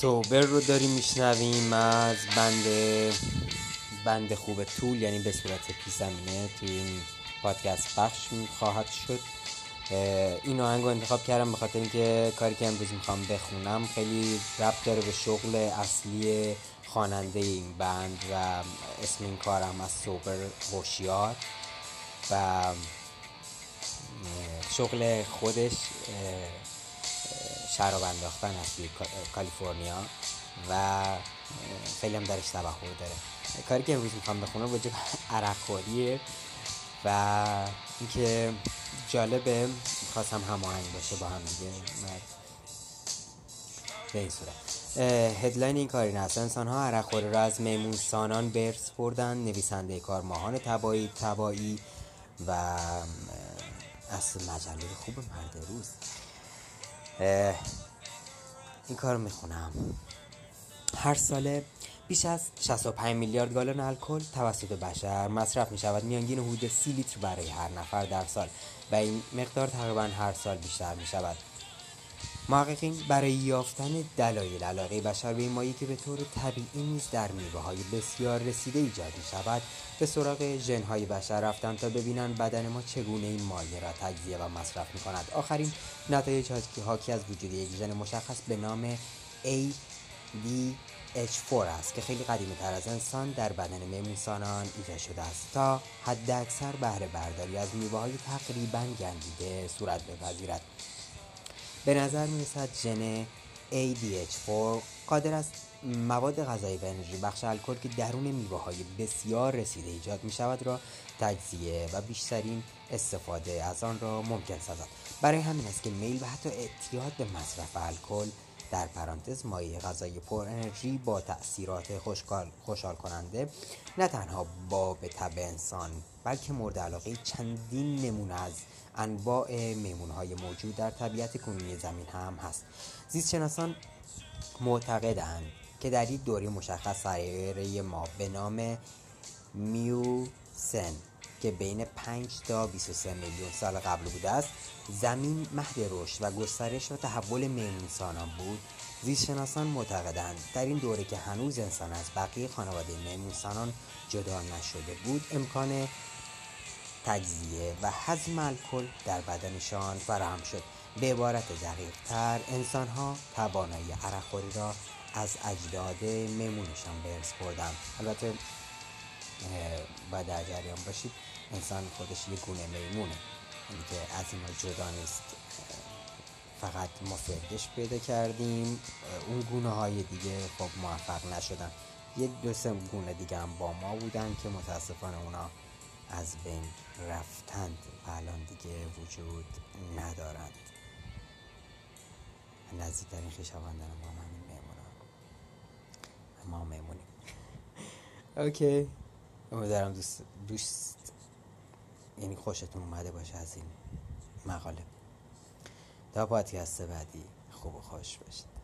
سوبر رو داریم میشنویم از بند بند خوب طول یعنی به صورت پیزمینه توی این پادکست پخش خواهد شد. این آهنگ رو انتخاب کردم به خاطر اینکه کاری که امروز می‌خوام بخونم خیلی ربط داره به شغل اصلی خواننده این بند و اسم این کارم از سوبر هوشیار و شغل خودش شراب انداختن از توی کالیفرنیا و خیلی هم درش تبخور داره. کاری که امروز می‌خوام عرق خوریه و اینکه جالبه خواستم هماهنگ باشه با هم دیگه به این صورت. هدلاین این کاری هست انسان ها عرق را از میمون سانان برس بردن نویسنده کار ماهان تبایی تبایی و از مجله خوب مرد روز. این کار می‌خونم. هر ساله بیش از 65 میلیارد گالن الکل توسط بشر مصرف می شود میانگین حدود 30 لیتر برای هر نفر در سال و این مقدار تقریبا هر سال بیشتر می شود محققین برای یافتن دلایل علاقه بشر به این مایه که به طور طبیعی نیز در میوه های بسیار رسیده ایجاد می شود به سراغ ژن های بشر رفتن تا ببینند بدن ما چگونه این مایه را تجزیه و مصرف می کند آخرین نتایج حاکی از وجود یک ژن مشخص به نام ADH4 است که خیلی قدیمی تر از انسان در بدن میمونسانان ایجاد شده است تا حد اکثر بهره برداری از میوه های تقریبا گندیده صورت بپذیرد. به نظر می رسد ژن ADH4 قادر است مواد غذایی و انرژی بخش الکل که درون میوه های بسیار رسیده ایجاد می شود را تجزیه و بیشترین استفاده از آن را ممکن سازد. برای همین است که میل و حتی اعتیاد به مصرف الکل در پرانتز مایع غذایی پر انرژی با تاثیرات خوشحال کننده نه تنها با به طب انسان بلکه مورد علاقه چندین نمونه از انواع میمون های موجود در طبیعت کنونی زمین هم هست. زیستشناسان معتقدند که در یک دوره مشخص سیاره ما به نام میوسن که بین 5 تا 23 میلیون سال قبل بوده است زمین مهد رشد و گسترش و تحول میمونسانان بود. زیستشناسان معتقدند در این دوره که هنوز انسان از بقیه خانواده میمونسانان جدا نشده بود امکان تجزیه و هضم الکل در بدنشان فراهم شد. به عبارت دقیق تر انسان ها توانایی عرقخوری را از اجداد میمونشان به ارث بردن البته باید در جریان باشید انسان خودش یه گونه میمونه. یعنی که از اینا جدا نیست. فقط ما فردش پیدا کردیم. اون گونه های دیگه خب موفق نشدن. یه دو سه گونه دیگه هم با ما بودن که متاسفانه اونا از بین رفتند و الان دیگه وجود ندارند. نزدیکترین خویشاوندان ما همین میمونم ما میمونیم. اوکی. امیدوارم دوست دوست یعنی خوشتون اومده باشه از این مقاله. تا پادکست بعدی خوب و خوش باشید.